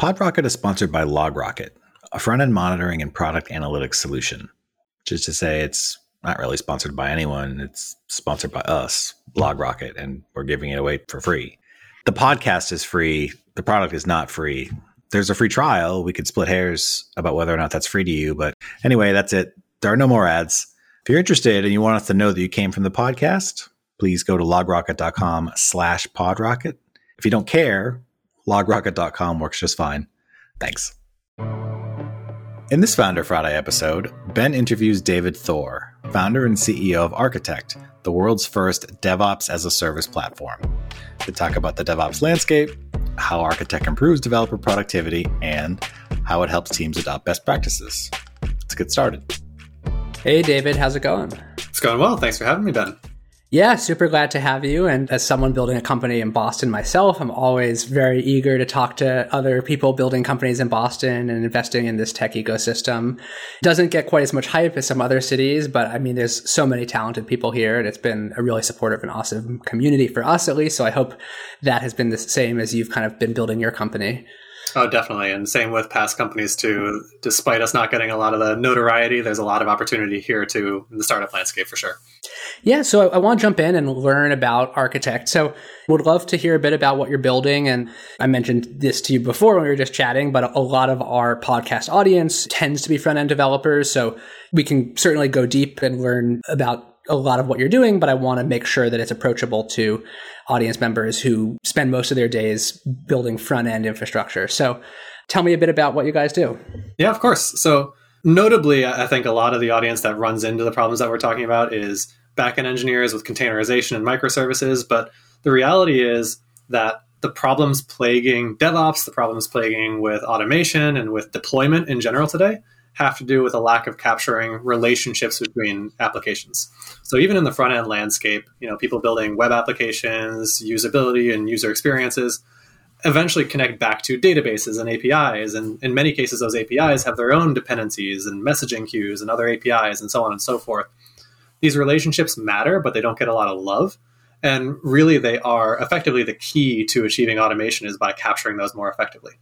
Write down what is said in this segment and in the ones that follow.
PodRocket is sponsored by LogRocket, a front end monitoring and product analytics solution. Is to say, it's not really sponsored by anyone. It's sponsored by us, LogRocket, and we're giving it away for free. The podcast is free. The product is not free. There's a free trial. We could split hairs about whether or not that's free to you. But anyway, that's it. There are no more ads. If you're interested and you want us to know that you came from the podcast, please go to logrocket.com slash podrocket. If you don't care, logrocket.com works just fine. Thanks. In this Founder Friday episode, Ben interviews David Thor, founder and CEO of Architect, the world's first DevOps as a service platform. To talk about the DevOps landscape, how Architect improves developer productivity, and how it helps teams adopt best practices. Let's get started. Hey, David, how's it going? It's going well. Thanks for having me, Ben. Yeah, super glad to have you. And as someone building a company in Boston myself, I'm always very eager to talk to other people building companies in Boston and investing in this tech ecosystem. Doesn't get quite as much hype as some other cities, but I mean, there's so many talented people here and it's been a really supportive and awesome community for us at least. So I hope that has been the same as you've kind of been building your company. Oh, definitely. And same with past companies too. Despite us not getting a lot of the notoriety, there's a lot of opportunity here too in the startup landscape for sure. Yeah, so I, I want to jump in and learn about Architect. So would love to hear a bit about what you're building. And I mentioned this to you before when we were just chatting, but a lot of our podcast audience tends to be front end developers. So we can certainly go deep and learn about a lot of what you're doing, but I want to make sure that it's approachable to audience members who spend most of their days building front end infrastructure. So tell me a bit about what you guys do. Yeah, of course. So notably, I think a lot of the audience that runs into the problems that we're talking about is backend engineers with containerization and microservices. But the reality is that the problems plaguing DevOps, the problems plaguing with automation and with deployment in general today have to do with a lack of capturing relationships between applications. So even in the front end landscape, you know, people building web applications, usability and user experiences eventually connect back to databases and APIs. And in many cases, those APIs have their own dependencies and messaging queues and other APIs and so on and so forth. These relationships matter, but they don't get a lot of love. And really, they are effectively the key to achieving automation is by capturing those more effectively.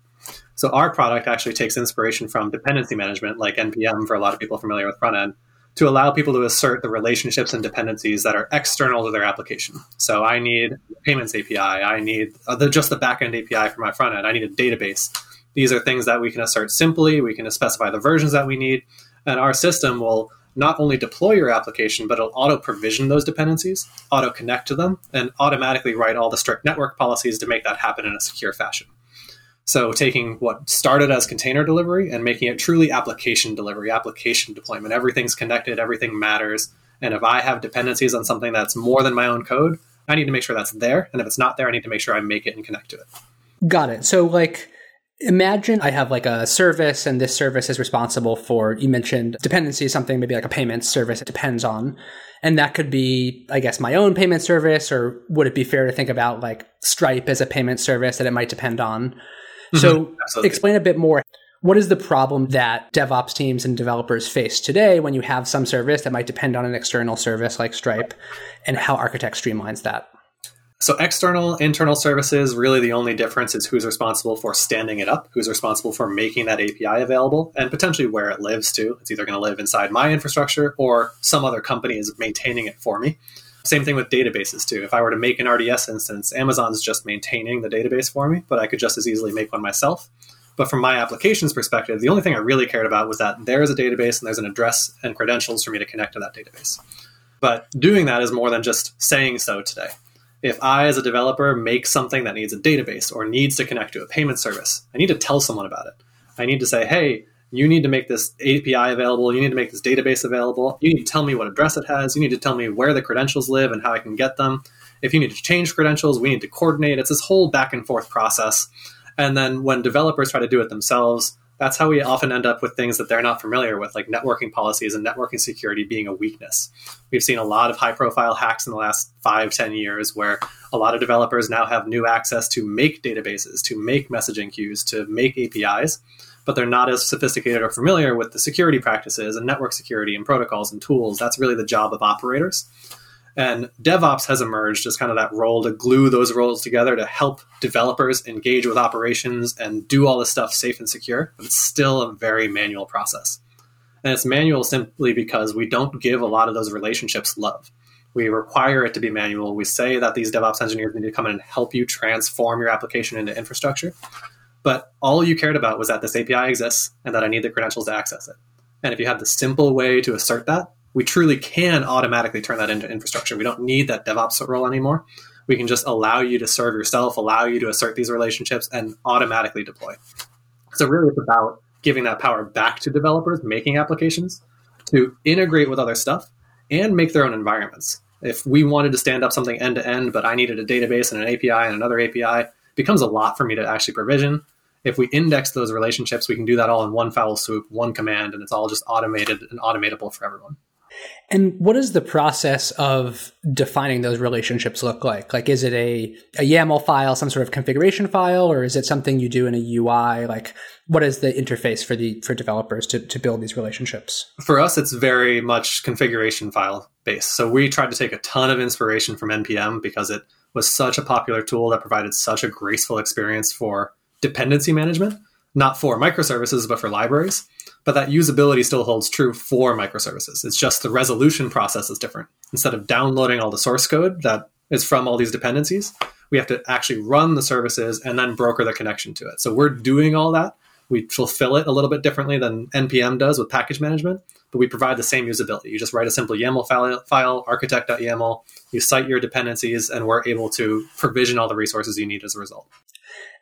So our product actually takes inspiration from dependency management, like NPM for a lot of people familiar with front end, to allow people to assert the relationships and dependencies that are external to their application. So I need payments API, I need uh, the, just the backend API for my front end, I need a database. These are things that we can assert simply. We can specify the versions that we need, and our system will not only deploy your application, but it'll auto provision those dependencies, auto connect to them, and automatically write all the strict network policies to make that happen in a secure fashion. So taking what started as container delivery and making it truly application delivery, application deployment. Everything's connected, everything matters. And if I have dependencies on something that's more than my own code, I need to make sure that's there. And if it's not there, I need to make sure I make it and connect to it. Got it. So like imagine I have like a service and this service is responsible for, you mentioned dependency, something maybe like a payment service it depends on. And that could be, I guess, my own payment service, or would it be fair to think about like Stripe as a payment service that it might depend on? Mm-hmm. So Absolutely. explain a bit more. What is the problem that DevOps teams and developers face today when you have some service that might depend on an external service like Stripe and how Architect streamlines that? So external, internal services, really the only difference is who's responsible for standing it up, who's responsible for making that API available, and potentially where it lives too. It's either going to live inside my infrastructure or some other company is maintaining it for me. Same thing with databases too. If I were to make an RDS instance, Amazon's just maintaining the database for me, but I could just as easily make one myself. But from my application's perspective, the only thing I really cared about was that there is a database and there's an address and credentials for me to connect to that database. But doing that is more than just saying so today. If I, as a developer, make something that needs a database or needs to connect to a payment service, I need to tell someone about it. I need to say, hey, you need to make this API available. You need to make this database available. You need to tell me what address it has. You need to tell me where the credentials live and how I can get them. If you need to change credentials, we need to coordinate. It's this whole back and forth process. And then when developers try to do it themselves, that's how we often end up with things that they're not familiar with, like networking policies and networking security being a weakness. We've seen a lot of high profile hacks in the last five, ten years where a lot of developers now have new access to make databases, to make messaging queues, to make APIs but they're not as sophisticated or familiar with the security practices and network security and protocols and tools. That's really the job of operators. And DevOps has emerged as kind of that role to glue those roles together to help developers engage with operations and do all this stuff safe and secure. But it's still a very manual process. And it's manual simply because we don't give a lot of those relationships love. We require it to be manual. We say that these DevOps engineers need to come in and help you transform your application into infrastructure. But all you cared about was that this API exists and that I need the credentials to access it. And if you have the simple way to assert that, we truly can automatically turn that into infrastructure. We don't need that DevOps role anymore. We can just allow you to serve yourself, allow you to assert these relationships, and automatically deploy. So, really, it's about giving that power back to developers making applications to integrate with other stuff and make their own environments. If we wanted to stand up something end to end, but I needed a database and an API and another API, becomes a lot for me to actually provision. If we index those relationships, we can do that all in one foul swoop, one command, and it's all just automated and automatable for everyone. And what does the process of defining those relationships look like? Like, is it a, a YAML file, some sort of configuration file, or is it something you do in a UI? Like, what is the interface for the for developers to, to build these relationships? For us, it's very much configuration file based. So we tried to take a ton of inspiration from NPM because it was such a popular tool that provided such a graceful experience for dependency management, not for microservices, but for libraries. But that usability still holds true for microservices. It's just the resolution process is different. Instead of downloading all the source code that is from all these dependencies, we have to actually run the services and then broker the connection to it. So we're doing all that. We fulfill it a little bit differently than NPM does with package management, but we provide the same usability. You just write a simple YAML file, file architect.yaml, you cite your dependencies, and we're able to provision all the resources you need as a result.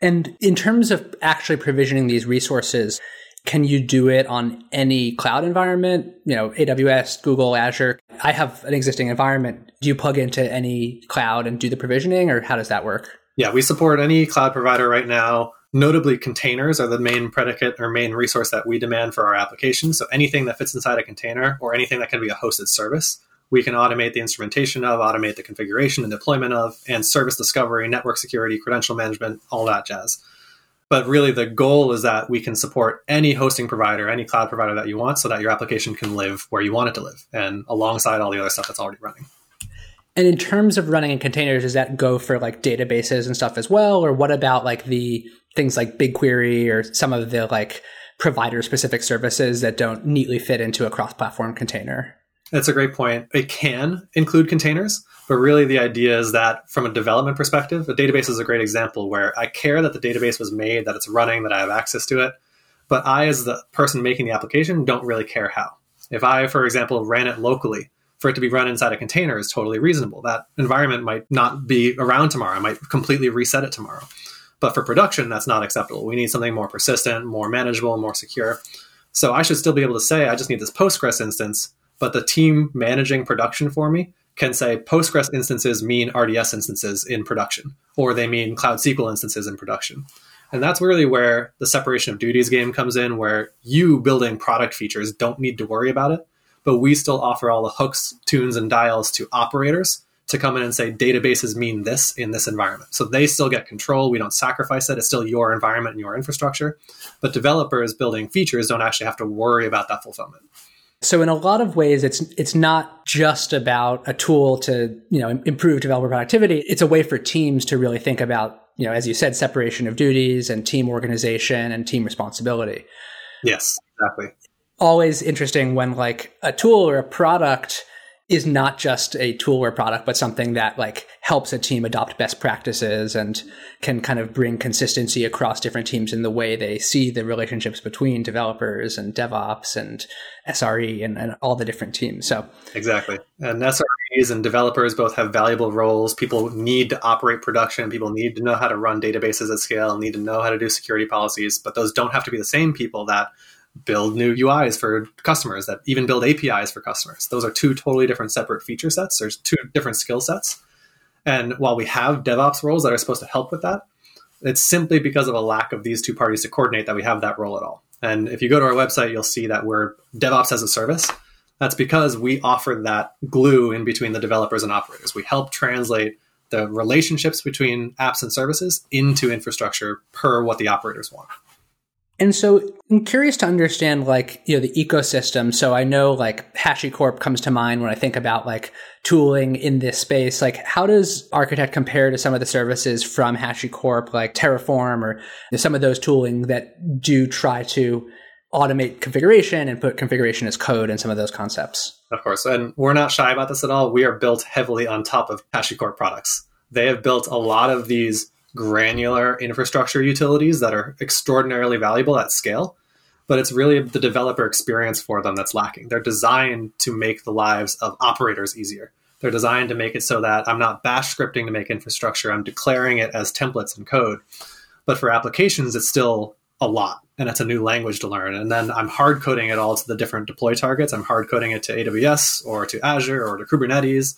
And in terms of actually provisioning these resources, can you do it on any cloud environment? You know, AWS, Google, Azure. I have an existing environment. Do you plug into any cloud and do the provisioning, or how does that work? Yeah, we support any cloud provider right now. Notably, containers are the main predicate or main resource that we demand for our applications. So anything that fits inside a container or anything that can be a hosted service, we can automate the instrumentation of, automate the configuration and deployment of, and service discovery, network security, credential management, all that jazz. But really, the goal is that we can support any hosting provider, any cloud provider that you want, so that your application can live where you want it to live and alongside all the other stuff that's already running. And in terms of running in containers, does that go for like databases and stuff as well? Or what about like the things like BigQuery or some of the like provider specific services that don't neatly fit into a cross platform container? That's a great point. It can include containers, but really the idea is that from a development perspective, a database is a great example where I care that the database was made, that it's running, that I have access to it. But I, as the person making the application, don't really care how. If I, for example, ran it locally, for it to be run inside a container is totally reasonable. That environment might not be around tomorrow. I might completely reset it tomorrow. But for production, that's not acceptable. We need something more persistent, more manageable, more secure. So I should still be able to say, I just need this Postgres instance but the team managing production for me can say Postgres instances mean RDS instances in production, or they mean Cloud SQL instances in production. And that's really where the separation of duties game comes in, where you building product features don't need to worry about it, but we still offer all the hooks, tunes, and dials to operators to come in and say databases mean this in this environment. So they still get control. We don't sacrifice it. It's still your environment and your infrastructure. But developers building features don't actually have to worry about that fulfillment. So in a lot of ways, it's it's not just about a tool to you know improve developer productivity. It's a way for teams to really think about you know as you said separation of duties and team organization and team responsibility. Yes, exactly. Always interesting when like a tool or a product is not just a tool or product, but something that like helps a team adopt best practices and can kind of bring consistency across different teams in the way they see the relationships between developers and DevOps and SRE and, and all the different teams. So exactly. And SREs and developers both have valuable roles. People need to operate production. People need to know how to run databases at scale, need to know how to do security policies, but those don't have to be the same people that build new UIs for customers, that even build APIs for customers. Those are two totally different separate feature sets. There's two different skill sets. And while we have DevOps roles that are supposed to help with that, it's simply because of a lack of these two parties to coordinate that we have that role at all. And if you go to our website, you'll see that we're DevOps as a service. That's because we offer that glue in between the developers and operators. We help translate the relationships between apps and services into infrastructure per what the operators want. And so I'm curious to understand like, you know, the ecosystem. So I know like HashiCorp comes to mind when I think about like tooling in this space. Like how does Architect compare to some of the services from HashiCorp like Terraform or some of those tooling that do try to automate configuration and put configuration as code and some of those concepts? Of course. And we're not shy about this at all. We are built heavily on top of HashiCorp products. They have built a lot of these granular infrastructure utilities that are extraordinarily valuable at scale, but it's really the developer experience for them that's lacking. They're designed to make the lives of operators easier. They're designed to make it so that I'm not bash scripting to make infrastructure, I'm declaring it as templates and code. But for applications, it's still a lot and it's a new language to learn. And then I'm hard coding it all to the different deploy targets. I'm hard coding it to AWS or to Azure or to Kubernetes.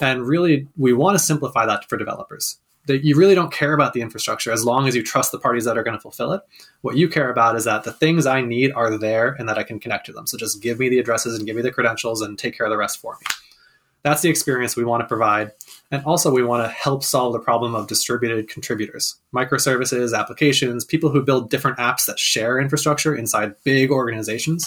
And really, we want to simplify that for developers that you really don't care about the infrastructure as long as you trust the parties that are going to fulfill it. What you care about is that the things I need are there and that I can connect to them. So just give me the addresses and give me the credentials and take care of the rest for me. That's the experience we want to provide. And also, we want to help solve the problem of distributed contributors, microservices, applications, people who build different apps that share infrastructure inside big organizations.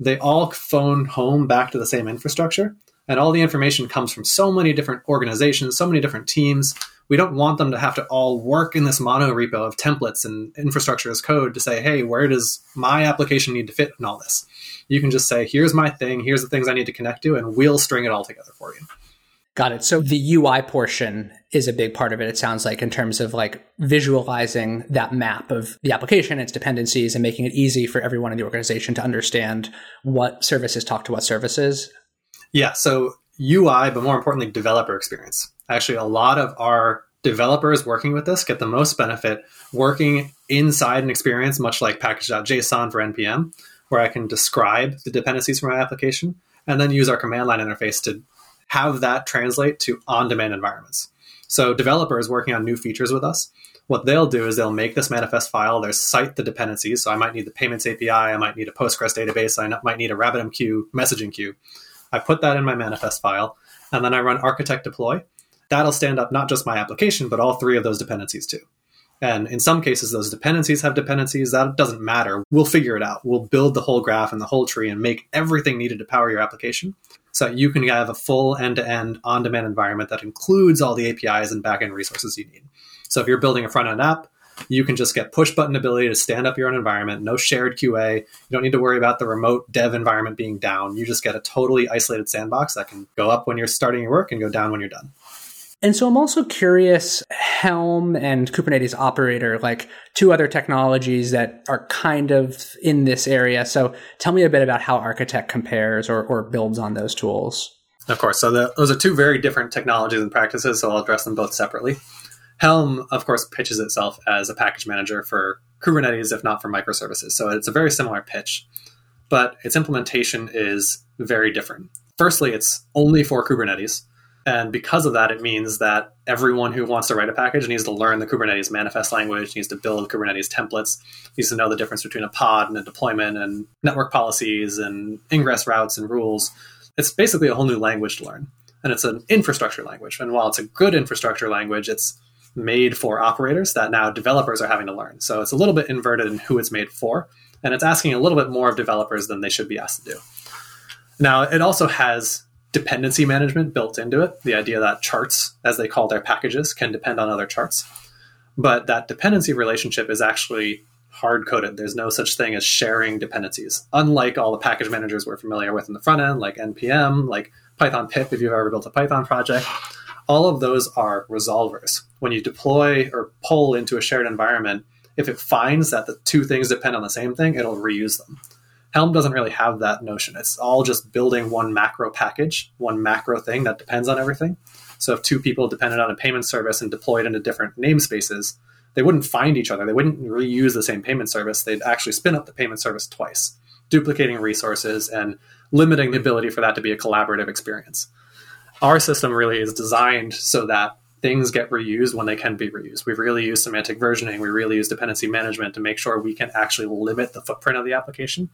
They all phone home back to the same infrastructure. And all the information comes from so many different organizations, so many different teams we don't want them to have to all work in this mono repo of templates and infrastructure as code to say, hey, where does my application need to fit in all this? You can just say, here's my thing, here's the things I need to connect to, and we'll string it all together for you. Got it. So the UI portion is a big part of it, it sounds like, in terms of like visualizing that map of the application, its dependencies, and making it easy for everyone in the organization to understand what services talk to what services. Yeah. So UI, but more importantly, developer experience. Actually, a lot of our developers working with this get the most benefit working inside an experience, much like package.json for NPM, where I can describe the dependencies for my application and then use our command line interface to have that translate to on demand environments. So, developers working on new features with us, what they'll do is they'll make this manifest file, they'll cite the dependencies. So, I might need the payments API, I might need a Postgres database, I might need a RabbitMQ messaging queue. I put that in my manifest file, and then I run architect deploy. That'll stand up not just my application, but all three of those dependencies too. And in some cases, those dependencies have dependencies. That doesn't matter. We'll figure it out. We'll build the whole graph and the whole tree and make everything needed to power your application so you can have a full end to end on demand environment that includes all the APIs and backend resources you need. So if you're building a front end app, you can just get push button ability to stand up your own environment, no shared QA. You don't need to worry about the remote dev environment being down. You just get a totally isolated sandbox that can go up when you're starting your work and go down when you're done. And so I'm also curious Helm and Kubernetes Operator, like two other technologies that are kind of in this area. So tell me a bit about how Architect compares or, or builds on those tools. Of course. So the, those are two very different technologies and practices. So I'll address them both separately. Helm, of course, pitches itself as a package manager for Kubernetes, if not for microservices. So it's a very similar pitch, but its implementation is very different. Firstly, it's only for Kubernetes. And because of that, it means that everyone who wants to write a package needs to learn the Kubernetes manifest language, needs to build Kubernetes templates, needs to know the difference between a pod and a deployment and network policies and ingress routes and rules. It's basically a whole new language to learn. And it's an infrastructure language. And while it's a good infrastructure language, it's made for operators that now developers are having to learn. So it's a little bit inverted in who it's made for. And it's asking a little bit more of developers than they should be asked to do. Now, it also has dependency management built into it. The idea that charts, as they call their packages, can depend on other charts. But that dependency relationship is actually hard coded. There's no such thing as sharing dependencies. Unlike all the package managers we're familiar with in the front end, like NPM, like Python pip, if you've ever built a Python project, all of those are resolvers. When you deploy or pull into a shared environment, if it finds that the two things depend on the same thing, it'll reuse them. Helm doesn't really have that notion. It's all just building one macro package, one macro thing that depends on everything. So if two people depended on a payment service and deployed into different namespaces, they wouldn't find each other. They wouldn't reuse the same payment service. They'd actually spin up the payment service twice, duplicating resources and limiting the ability for that to be a collaborative experience. Our system really is designed so that things get reused when they can be reused. We really use semantic versioning. We really use dependency management to make sure we can actually limit the footprint of the application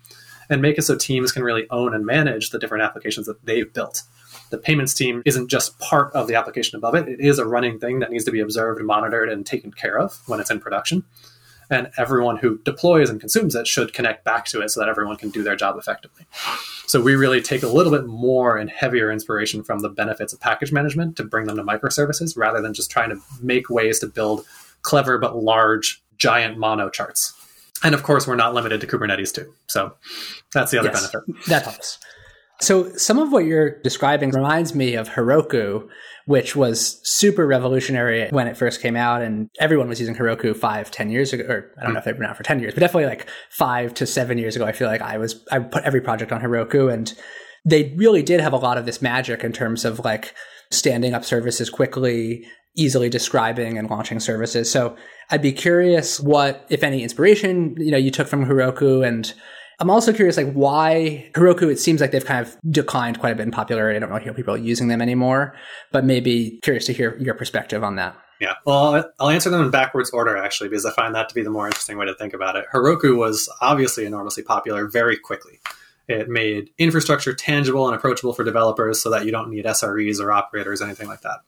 and make it so teams can really own and manage the different applications that they've built. The payments team isn't just part of the application above it, it is a running thing that needs to be observed, monitored, and taken care of when it's in production. And everyone who deploys and consumes it should connect back to it so that everyone can do their job effectively. So we really take a little bit more and heavier inspiration from the benefits of package management to bring them to microservices rather than just trying to make ways to build clever but large giant mono charts. And of course, we're not limited to Kubernetes too. So that's the other yes, benefit. That helps. So some of what you're describing reminds me of Heroku, which was super revolutionary when it first came out and everyone was using Heroku five, ten years ago, or I don't know if they've been out for 10 years, but definitely like five to seven years ago, I feel like I was, I put every project on Heroku and they really did have a lot of this magic in terms of like standing up services quickly, easily describing and launching services. So I'd be curious what, if any, inspiration, you know, you took from Heroku and I'm also curious, like, why Heroku, it seems like they've kind of declined quite a bit in popularity. I don't know hear people are using them anymore, but maybe curious to hear your perspective on that. Yeah, well, I'll answer them in backwards order, actually, because I find that to be the more interesting way to think about it. Heroku was obviously enormously popular very quickly. It made infrastructure tangible and approachable for developers so that you don't need SREs or operators, or anything like that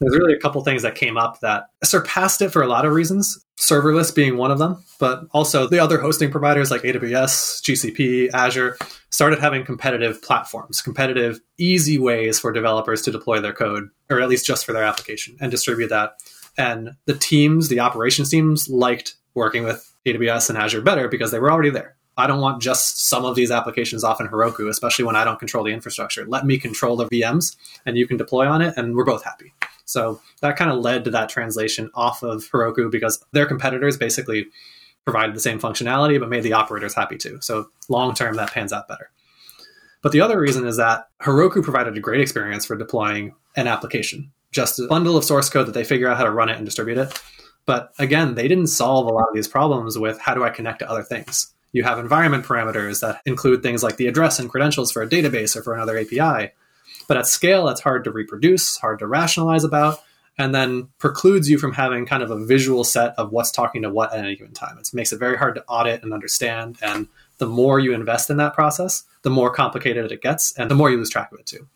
there's really a couple things that came up that surpassed it for a lot of reasons, serverless being one of them, but also the other hosting providers like AWS, GCP, Azure started having competitive platforms, competitive, easy ways for developers to deploy their code, or at least just for their application and distribute that. And the teams, the operations teams, liked working with AWS and Azure better because they were already there. I don't want just some of these applications off in Heroku, especially when I don't control the infrastructure. Let me control the VMs and you can deploy on it, and we're both happy. So that kind of led to that translation off of Heroku because their competitors basically provided the same functionality but made the operators happy too. So long term, that pans out better. But the other reason is that Heroku provided a great experience for deploying an application, just a bundle of source code that they figure out how to run it and distribute it. But again, they didn't solve a lot of these problems with how do I connect to other things. You have environment parameters that include things like the address and credentials for a database or for another API. But at scale, that's hard to reproduce, hard to rationalize about, and then precludes you from having kind of a visual set of what's talking to what at any given time. It makes it very hard to audit and understand. And the more you invest in that process, the more complicated it gets, and the more you lose track of it too.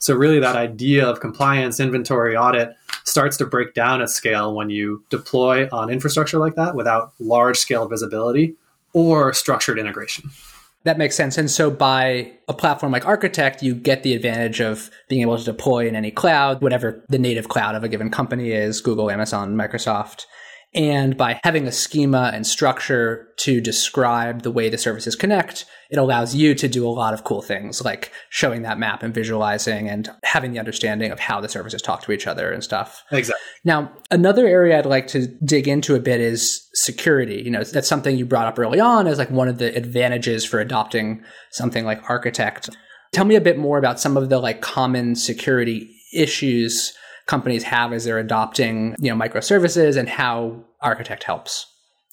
So, really, that idea of compliance, inventory, audit starts to break down at scale when you deploy on infrastructure like that without large scale visibility or structured integration. That makes sense. And so by a platform like Architect, you get the advantage of being able to deploy in any cloud, whatever the native cloud of a given company is, Google, Amazon, Microsoft. And by having a schema and structure to describe the way the services connect, it allows you to do a lot of cool things like showing that map and visualizing and having the understanding of how the services talk to each other and stuff. Exactly. Now, another area I'd like to dig into a bit is security. You know, that's something you brought up early on as like one of the advantages for adopting something like Architect. Tell me a bit more about some of the like common security issues companies have as they're adopting, you know, microservices and how Architect helps.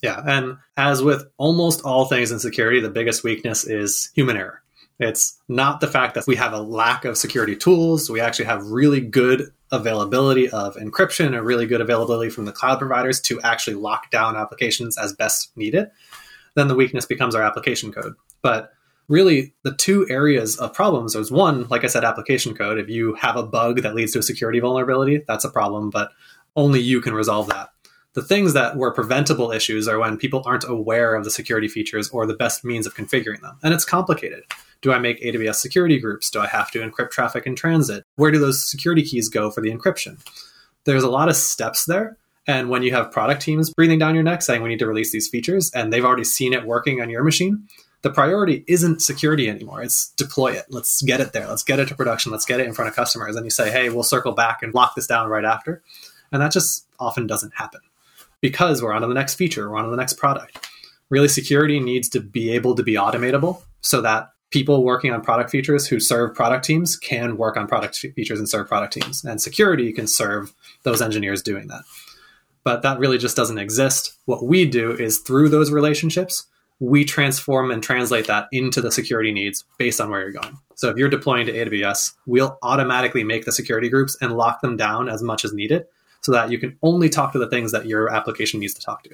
Yeah, and as with almost all things in security, the biggest weakness is human error. It's not the fact that we have a lack of security tools. We actually have really good availability of encryption and really good availability from the cloud providers to actually lock down applications as best needed. Then the weakness becomes our application code. But really the two areas of problems is one like i said application code. If you have a bug that leads to a security vulnerability that's a problem but only you can resolve that. The things that were preventable issues are when people aren't aware of the security features or the best means of configuring them and it's complicated. Do i make aws security groups? Do i have to encrypt traffic in transit? Where do those security keys go for the encryption? There's a lot of steps there and when you have product teams breathing down your neck saying we need to release these features and they've already seen it working on your machine the priority isn't security anymore. It's deploy it. Let's get it there. Let's get it to production. Let's get it in front of customers. And you say, hey, we'll circle back and lock this down right after. And that just often doesn't happen because we're on to the next feature, we're on to the next product. Really, security needs to be able to be automatable so that people working on product features who serve product teams can work on product features and serve product teams. And security can serve those engineers doing that. But that really just doesn't exist. What we do is through those relationships, we transform and translate that into the security needs based on where you're going. So if you're deploying to AWS, we'll automatically make the security groups and lock them down as much as needed so that you can only talk to the things that your application needs to talk to.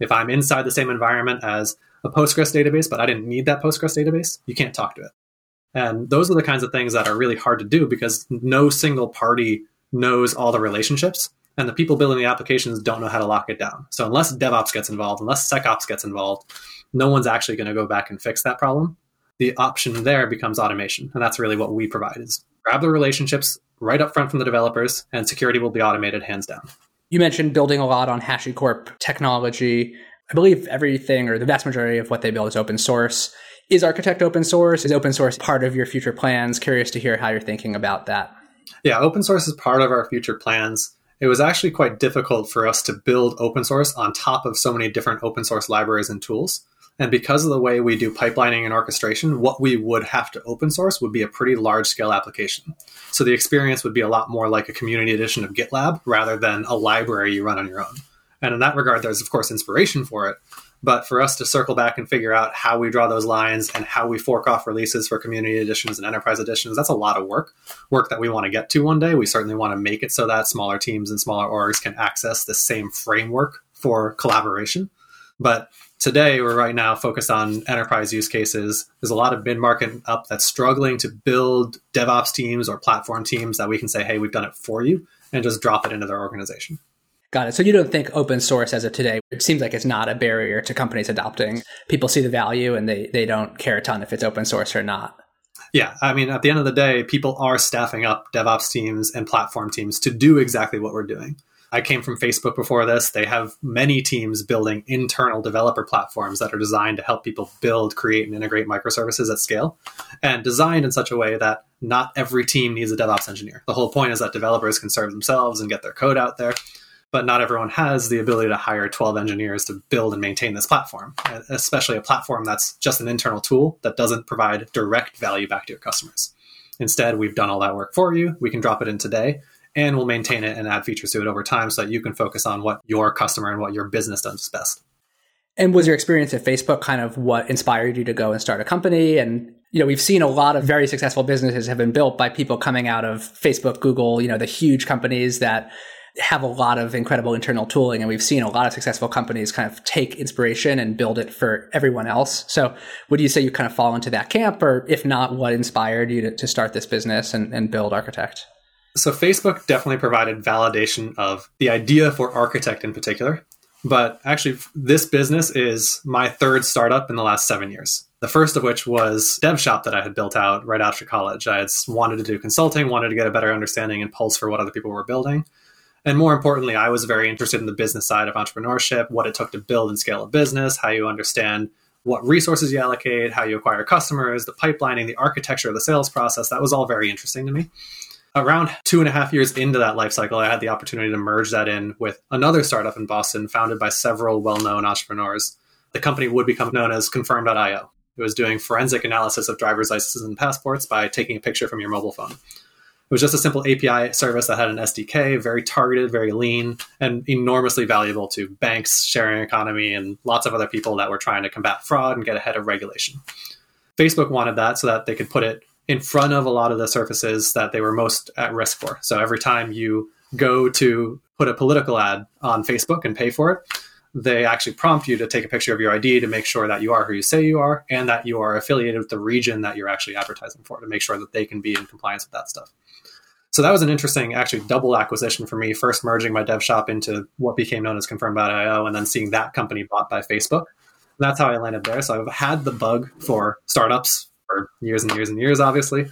If I'm inside the same environment as a Postgres database, but I didn't need that Postgres database, you can't talk to it. And those are the kinds of things that are really hard to do because no single party knows all the relationships and the people building the applications don't know how to lock it down. So unless DevOps gets involved, unless SecOps gets involved, no one's actually going to go back and fix that problem. The option there becomes automation, and that's really what we provide: is grab the relationships right up front from the developers, and security will be automated hands down. You mentioned building a lot on HashiCorp technology. I believe everything or the vast majority of what they build is open source. Is Architect open source? Is open source part of your future plans? Curious to hear how you're thinking about that. Yeah, open source is part of our future plans. It was actually quite difficult for us to build open source on top of so many different open source libraries and tools. And because of the way we do pipelining and orchestration, what we would have to open source would be a pretty large scale application. So the experience would be a lot more like a community edition of GitLab rather than a library you run on your own. And in that regard, there's of course inspiration for it. But for us to circle back and figure out how we draw those lines and how we fork off releases for community editions and enterprise editions, that's a lot of work. Work that we want to get to one day. We certainly want to make it so that smaller teams and smaller orgs can access the same framework for collaboration. But today we're right now focused on enterprise use cases. There's a lot of mid market up that's struggling to build DevOps teams or platform teams that we can say, hey, we've done it for you, and just drop it into their organization. Got it. So you don't think open source as of today, it seems like it's not a barrier to companies adopting. People see the value and they, they don't care a ton if it's open source or not. Yeah. I mean, at the end of the day, people are staffing up DevOps teams and platform teams to do exactly what we're doing. I came from Facebook before this. They have many teams building internal developer platforms that are designed to help people build, create, and integrate microservices at scale and designed in such a way that not every team needs a DevOps engineer. The whole point is that developers can serve themselves and get their code out there. But not everyone has the ability to hire 12 engineers to build and maintain this platform, especially a platform that's just an internal tool that doesn't provide direct value back to your customers. Instead, we've done all that work for you. We can drop it in today and we'll maintain it and add features to it over time so that you can focus on what your customer and what your business does best. And was your experience at Facebook kind of what inspired you to go and start a company? And, you know, we've seen a lot of very successful businesses have been built by people coming out of Facebook, Google, you know, the huge companies that have a lot of incredible internal tooling. And we've seen a lot of successful companies kind of take inspiration and build it for everyone else. So would you say you kind of fall into that camp? Or if not, what inspired you to, to start this business and, and build Architect? So Facebook definitely provided validation of the idea for Architect in particular. But actually, this business is my third startup in the last seven years. The first of which was DevShop that I had built out right after college. I had wanted to do consulting, wanted to get a better understanding and pulse for what other people were building. And more importantly, I was very interested in the business side of entrepreneurship, what it took to build and scale a business, how you understand what resources you allocate, how you acquire customers, the pipelining, the architecture of the sales process. That was all very interesting to me around two and a half years into that life cycle, I had the opportunity to merge that in with another startup in Boston founded by several well known entrepreneurs. The company would become known as Confirm.io. It was doing forensic analysis of driver's licenses and passports by taking a picture from your mobile phone. It was just a simple API service that had an SDK, very targeted, very lean, and enormously valuable to banks, sharing economy, and lots of other people that were trying to combat fraud and get ahead of regulation. Facebook wanted that so that they could put it in front of a lot of the surfaces that they were most at risk for. So every time you go to put a political ad on Facebook and pay for it, they actually prompt you to take a picture of your ID to make sure that you are who you say you are and that you are affiliated with the region that you're actually advertising for to make sure that they can be in compliance with that stuff. So that was an interesting, actually, double acquisition for me. First, merging my dev shop into what became known as Confirm.io, and then seeing that company bought by Facebook. And that's how I landed there. So I've had the bug for startups for years and years and years, obviously.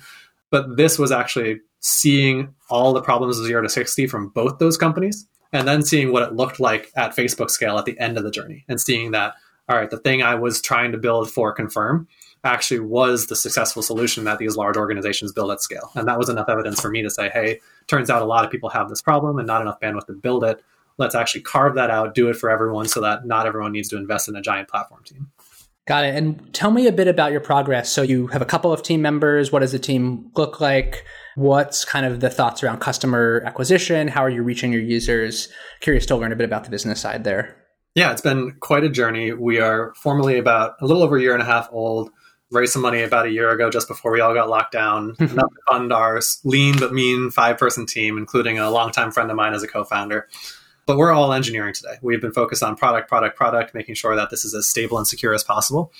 But this was actually seeing all the problems of zero to 60 from both those companies and then seeing what it looked like at Facebook scale at the end of the journey and seeing that, all right, the thing I was trying to build for Confirm actually was the successful solution that these large organizations build at scale. And that was enough evidence for me to say, hey, turns out a lot of people have this problem and not enough bandwidth to build it. Let's actually carve that out, do it for everyone so that not everyone needs to invest in a giant platform team. Got it. And tell me a bit about your progress. So you have a couple of team members. What does the team look like? What's kind of the thoughts around customer acquisition? How are you reaching your users? Curious to learn a bit about the business side there. Yeah, it's been quite a journey. We are formally about a little over a year and a half old. Raised some money about a year ago, just before we all got locked down, enough to fund our lean but mean five person team, including a longtime friend of mine as a co founder. But we're all engineering today. We've been focused on product, product, product, making sure that this is as stable and secure as possible.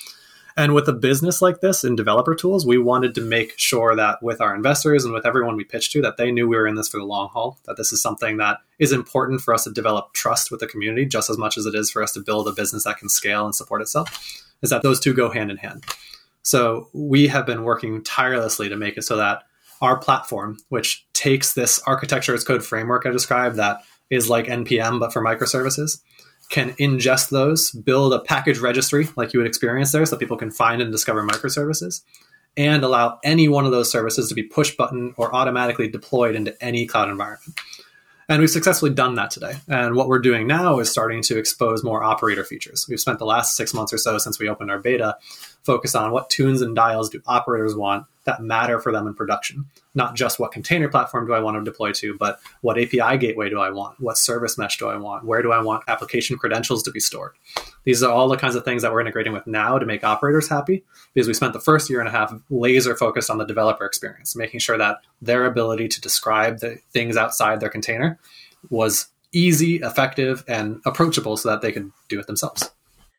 And with a business like this in developer tools, we wanted to make sure that with our investors and with everyone we pitched to, that they knew we were in this for the long haul, that this is something that is important for us to develop trust with the community just as much as it is for us to build a business that can scale and support itself, is that those two go hand in hand. So we have been working tirelessly to make it so that our platform, which takes this architecture as code framework I described that is like NPM but for microservices, can ingest those, build a package registry like you would experience there so people can find and discover microservices, and allow any one of those services to be push button or automatically deployed into any cloud environment. And we've successfully done that today. And what we're doing now is starting to expose more operator features. We've spent the last six months or so since we opened our beta focused on what tunes and dials do operators want that matter for them in production. Not just what container platform do I want to deploy to, but what API gateway do I want? What service mesh do I want? Where do I want application credentials to be stored? These are all the kinds of things that we're integrating with now to make operators happy because we spent the first year and a half laser focused on the developer experience, making sure that their ability to describe the things outside their container was easy, effective, and approachable so that they could do it themselves.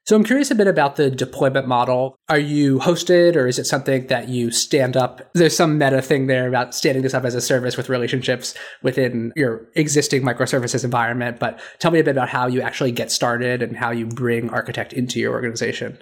So I'm curious a bit about the deployment model. Are you hosted or is it something that you stand up? There's some meta thing there about standing this up as a service with relationships within your existing microservices environment. But tell me a bit about how you actually get started and how you bring Architect into your organization.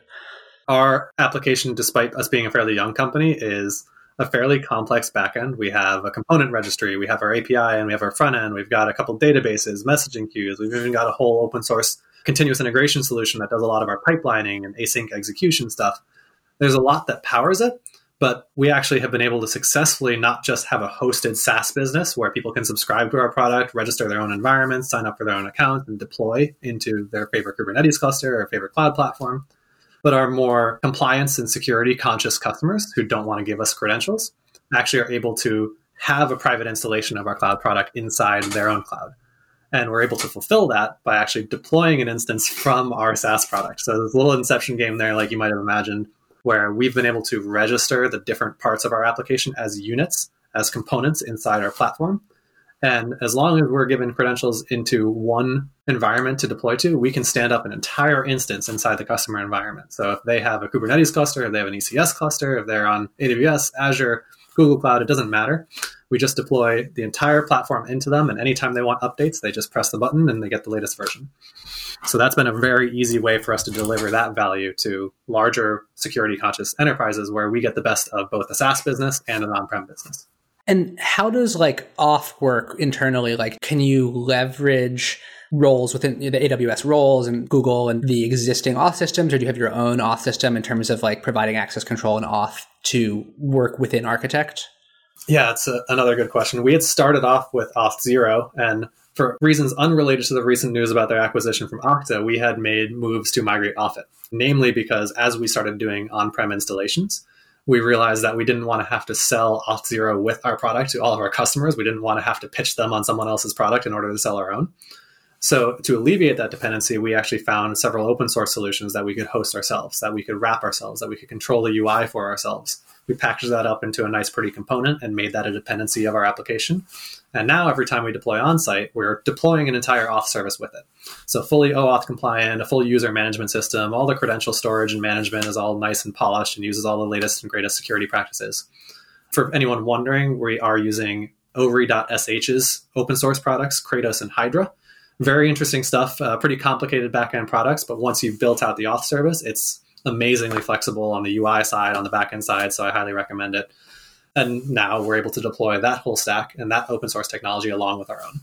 Our application, despite us being a fairly young company, is a fairly complex backend. We have a component registry, we have our API, and we have our front end. We've got a couple databases, messaging queues. We've even got a whole open source continuous integration solution that does a lot of our pipelining and async execution stuff. There's a lot that powers it, but we actually have been able to successfully not just have a hosted SaaS business where people can subscribe to our product, register their own environments, sign up for their own account, and deploy into their favorite Kubernetes cluster or favorite cloud platform, but our more compliance and security conscious customers who don't want to give us credentials actually are able to have a private installation of our cloud product inside their own cloud. And we're able to fulfill that by actually deploying an instance from our SaaS product. So there's a little inception game there, like you might have imagined, where we've been able to register the different parts of our application as units, as components inside our platform. And as long as we're given credentials into one environment to deploy to, we can stand up an entire instance inside the customer environment. So if they have a Kubernetes cluster, if they have an ECS cluster, if they're on AWS, Azure, Google Cloud, it doesn't matter. We just deploy the entire platform into them, and anytime they want updates, they just press the button and they get the latest version. So that's been a very easy way for us to deliver that value to larger security conscious enterprises where we get the best of both a SaaS business and an on prem business. And how does like auth work internally? Like, can you leverage roles within the AWS roles and Google and the existing auth systems, or do you have your own auth system in terms of like providing access control and auth to work within Architect? Yeah, it's a, another good question. We had started off with Auth0, and for reasons unrelated to the recent news about their acquisition from Okta, we had made moves to migrate off it. Namely, because as we started doing on prem installations, we realized that we didn't want to have to sell Auth0 with our product to all of our customers. We didn't want to have to pitch them on someone else's product in order to sell our own. So, to alleviate that dependency, we actually found several open source solutions that we could host ourselves, that we could wrap ourselves, that we could control the UI for ourselves. We packaged that up into a nice, pretty component and made that a dependency of our application. And now, every time we deploy on site, we're deploying an entire auth service with it. So, fully OAuth compliant, a full user management system, all the credential storage and management is all nice and polished and uses all the latest and greatest security practices. For anyone wondering, we are using Ory.sh's open source products, Kratos and Hydra very interesting stuff, uh, pretty complicated backend products, but once you've built out the auth service, it's amazingly flexible on the UI side, on the backend side. So I highly recommend it. And now we're able to deploy that whole stack and that open source technology along with our own.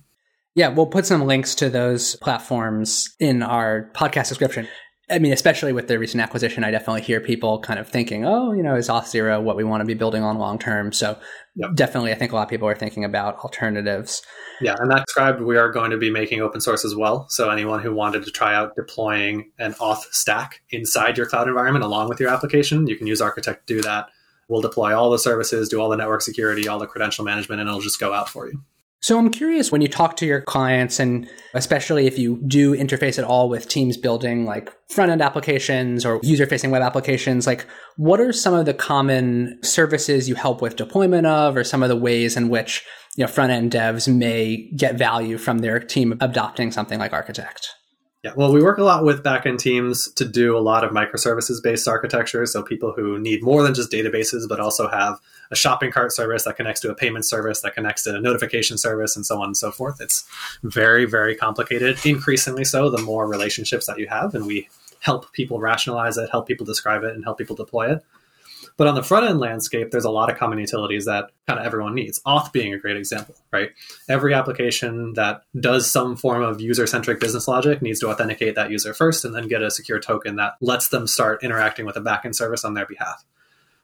Yeah, we'll put some links to those platforms in our podcast description. I mean, especially with the recent acquisition, I definitely hear people kind of thinking, oh, you know, is Auth0 what we want to be building on long term? So yep. definitely, I think a lot of people are thinking about alternatives. Yeah, and that described we are going to be making open source as well. So anyone who wanted to try out deploying an auth stack inside your cloud environment along with your application, you can use Architect to do that. We'll deploy all the services, do all the network security, all the credential management, and it'll just go out for you. So I'm curious when you talk to your clients, and especially if you do interface at all with teams building like front end applications or user facing web applications, like what are some of the common services you help with deployment of, or some of the ways in which you know front end devs may get value from their team adopting something like Architect? Yeah, well, we work a lot with backend teams to do a lot of microservices based architecture. So people who need more than just databases, but also have a shopping cart service that connects to a payment service that connects to a notification service and so on and so forth. It's very, very complicated, increasingly so the more relationships that you have. And we help people rationalize it, help people describe it, and help people deploy it. But on the front end landscape, there's a lot of common utilities that kind of everyone needs. Auth being a great example, right? Every application that does some form of user centric business logic needs to authenticate that user first and then get a secure token that lets them start interacting with a backend service on their behalf.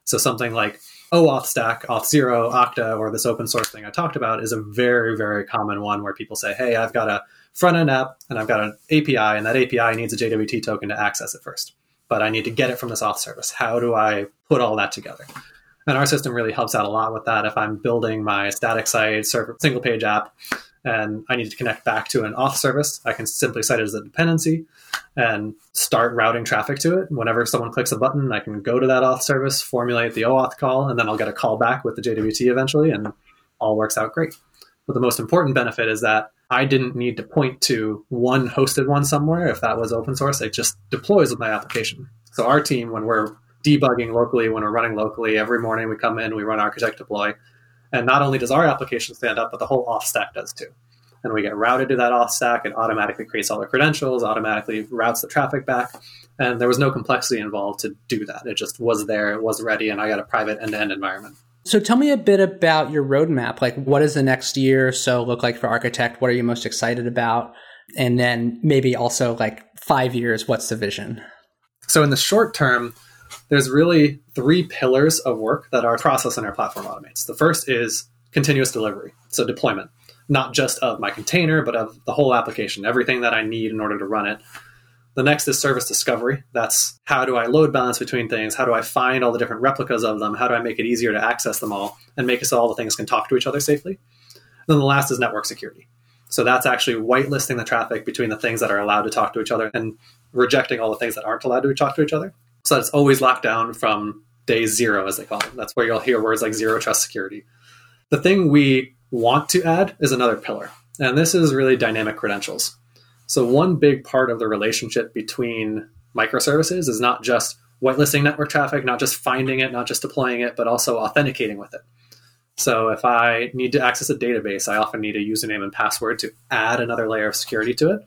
So something like OAuth stack, Auth0, Okta, or this open source thing I talked about is a very, very common one where people say, hey, I've got a front end app and I've got an API, and that API needs a JWT token to access it first but I need to get it from this auth service. How do I put all that together? And our system really helps out a lot with that. If I'm building my static site server, single page app and I need to connect back to an auth service, I can simply cite it as a dependency and start routing traffic to it. Whenever someone clicks a button, I can go to that auth service, formulate the OAuth call, and then I'll get a call back with the JWT eventually, and all works out great. But the most important benefit is that I didn't need to point to one hosted one somewhere. If that was open source, it just deploys with my application. So our team, when we're debugging locally, when we're running locally, every morning we come in, we run architect deploy. And not only does our application stand up, but the whole auth stack does too. And we get routed to that auth stack. It automatically creates all the credentials, automatically routes the traffic back. And there was no complexity involved to do that. It just was there, it was ready, and I got a private end to end environment. So tell me a bit about your roadmap. Like, what does the next year or so look like for Architect? What are you most excited about? And then maybe also like five years, what's the vision? So in the short term, there's really three pillars of work that our process and our platform automates. The first is continuous delivery, so deployment, not just of my container, but of the whole application, everything that I need in order to run it the next is service discovery. That's how do I load balance between things? How do I find all the different replicas of them? How do I make it easier to access them all and make it so all the things can talk to each other safely? And then the last is network security. So that's actually whitelisting the traffic between the things that are allowed to talk to each other and rejecting all the things that aren't allowed to talk to each other. So it's always locked down from day zero, as they call it. That's where you'll hear words like zero trust security. The thing we want to add is another pillar. And this is really dynamic credentials. So one big part of the relationship between microservices is not just whitelisting network traffic, not just finding it, not just deploying it, but also authenticating with it. So if I need to access a database, I often need a username and password to add another layer of security to it.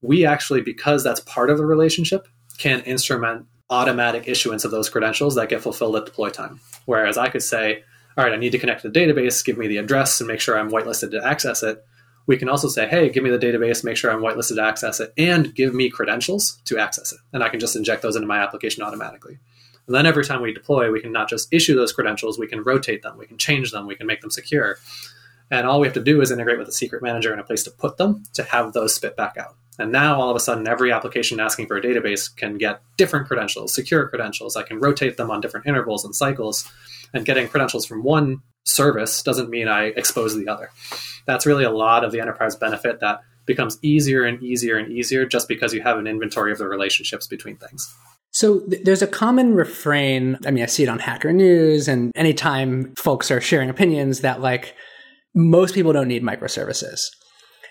We actually, because that's part of the relationship, can instrument automatic issuance of those credentials that get fulfilled at deploy time. Whereas I could say, all right, I need to connect to the database, give me the address and make sure I'm whitelisted to access it we can also say, hey, give me the database, make sure I'm whitelisted to access it, and give me credentials to access it. And I can just inject those into my application automatically. And then every time we deploy, we can not just issue those credentials, we can rotate them, we can change them, we can make them secure. And all we have to do is integrate with a secret manager and a place to put them to have those spit back out. And now all of a sudden, every application asking for a database can get different credentials, secure credentials. I can rotate them on different intervals and cycles. And getting credentials from one service doesn't mean I expose the other. That's really a lot of the enterprise benefit that becomes easier and easier and easier just because you have an inventory of the relationships between things. So th- there's a common refrain. I mean, I see it on Hacker News and anytime folks are sharing opinions that like most people don't need microservices.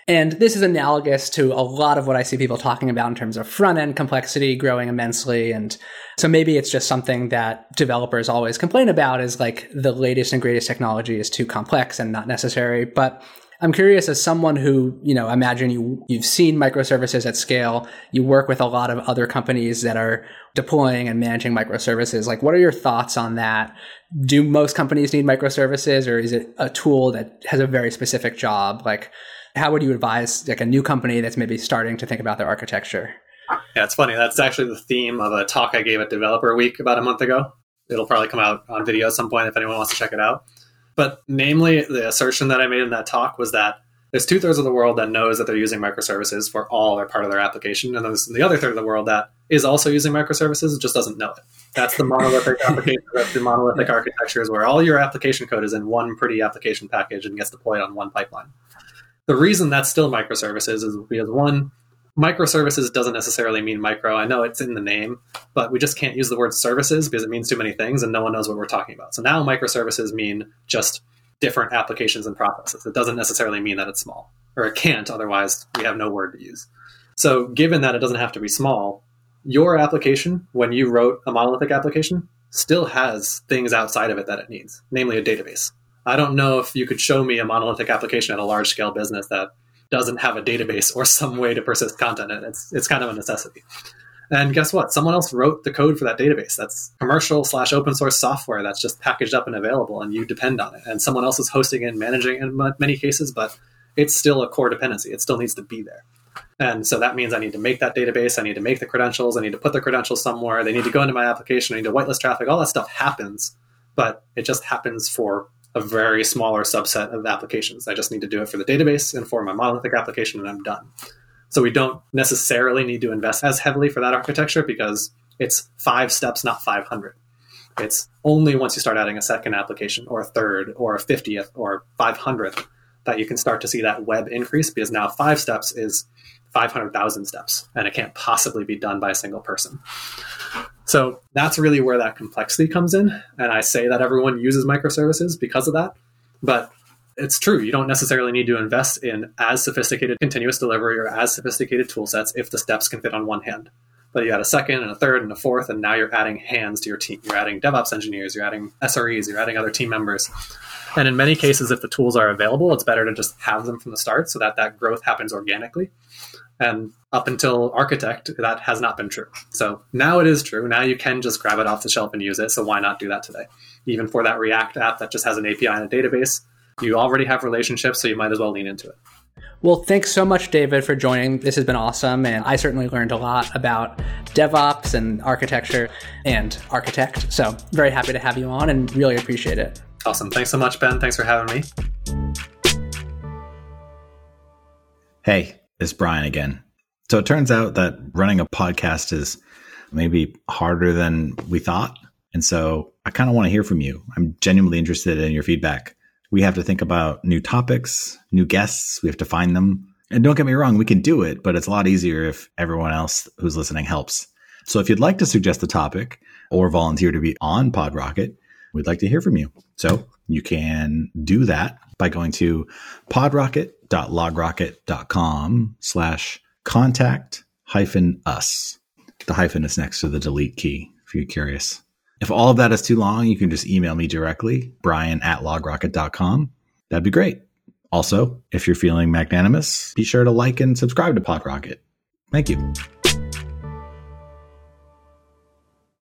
And this is analogous to a lot of what I see people talking about in terms of front end complexity growing immensely. And so maybe it's just something that developers always complain about is like the latest and greatest technology is too complex and not necessary. But I'm curious as someone who, you know, imagine you, you've seen microservices at scale. You work with a lot of other companies that are deploying and managing microservices. Like, what are your thoughts on that? Do most companies need microservices or is it a tool that has a very specific job? Like, how would you advise like a new company that's maybe starting to think about their architecture? Yeah, it's funny. That's actually the theme of a talk I gave at Developer Week about a month ago. It'll probably come out on video at some point if anyone wants to check it out. But namely, the assertion that I made in that talk was that there's two thirds of the world that knows that they're using microservices for all or part of their application, and there's the other third of the world that is also using microservices, just doesn't know it. That's the monolithic application, that's the monolithic architectures where all your application code is in one pretty application package and gets deployed on one pipeline. The reason that's still microservices is because one, microservices doesn't necessarily mean micro. I know it's in the name, but we just can't use the word services because it means too many things and no one knows what we're talking about. So now microservices mean just different applications and processes. It doesn't necessarily mean that it's small, or it can't, otherwise, we have no word to use. So, given that it doesn't have to be small, your application, when you wrote a monolithic application, still has things outside of it that it needs, namely a database. I don't know if you could show me a monolithic application at a large scale business that doesn't have a database or some way to persist content. And it's, it's kind of a necessity. And guess what? Someone else wrote the code for that database. That's commercial slash open source software that's just packaged up and available, and you depend on it. And someone else is hosting and managing it in many cases, but it's still a core dependency. It still needs to be there. And so that means I need to make that database. I need to make the credentials. I need to put the credentials somewhere. They need to go into my application. I need to whitelist traffic. All that stuff happens, but it just happens for a very smaller subset of applications. I just need to do it for the database and for my monolithic application, and I'm done. So we don't necessarily need to invest as heavily for that architecture because it's five steps, not 500. It's only once you start adding a second application or a third or a 50th or 500th that you can start to see that web increase because now five steps is 500,000 steps and it can't possibly be done by a single person. So that's really where that complexity comes in. And I say that everyone uses microservices because of that. But it's true. You don't necessarily need to invest in as sophisticated continuous delivery or as sophisticated tool sets if the steps can fit on one hand. But you add a second and a third and a fourth, and now you're adding hands to your team. You're adding DevOps engineers, you're adding SREs, you're adding other team members. And in many cases, if the tools are available, it's better to just have them from the start so that that growth happens organically. And up until Architect, that has not been true. So now it is true. Now you can just grab it off the shelf and use it. So why not do that today? Even for that React app that just has an API and a database, you already have relationships, so you might as well lean into it. Well, thanks so much, David, for joining. This has been awesome. And I certainly learned a lot about DevOps and architecture and architect. So, very happy to have you on and really appreciate it. Awesome. Thanks so much, Ben. Thanks for having me. Hey, it's Brian again. So, it turns out that running a podcast is maybe harder than we thought. And so, I kind of want to hear from you. I'm genuinely interested in your feedback. We have to think about new topics, new guests. We have to find them. And don't get me wrong, we can do it, but it's a lot easier if everyone else who's listening helps. So if you'd like to suggest a topic or volunteer to be on PodRocket, we'd like to hear from you. So you can do that by going to podrocket.logrocket.com slash contact hyphen us. The hyphen is next to the delete key if you're curious. If all of that is too long, you can just email me directly, brian at logrocket.com. That'd be great. Also, if you're feeling magnanimous, be sure to like and subscribe to PodRocket. Thank you.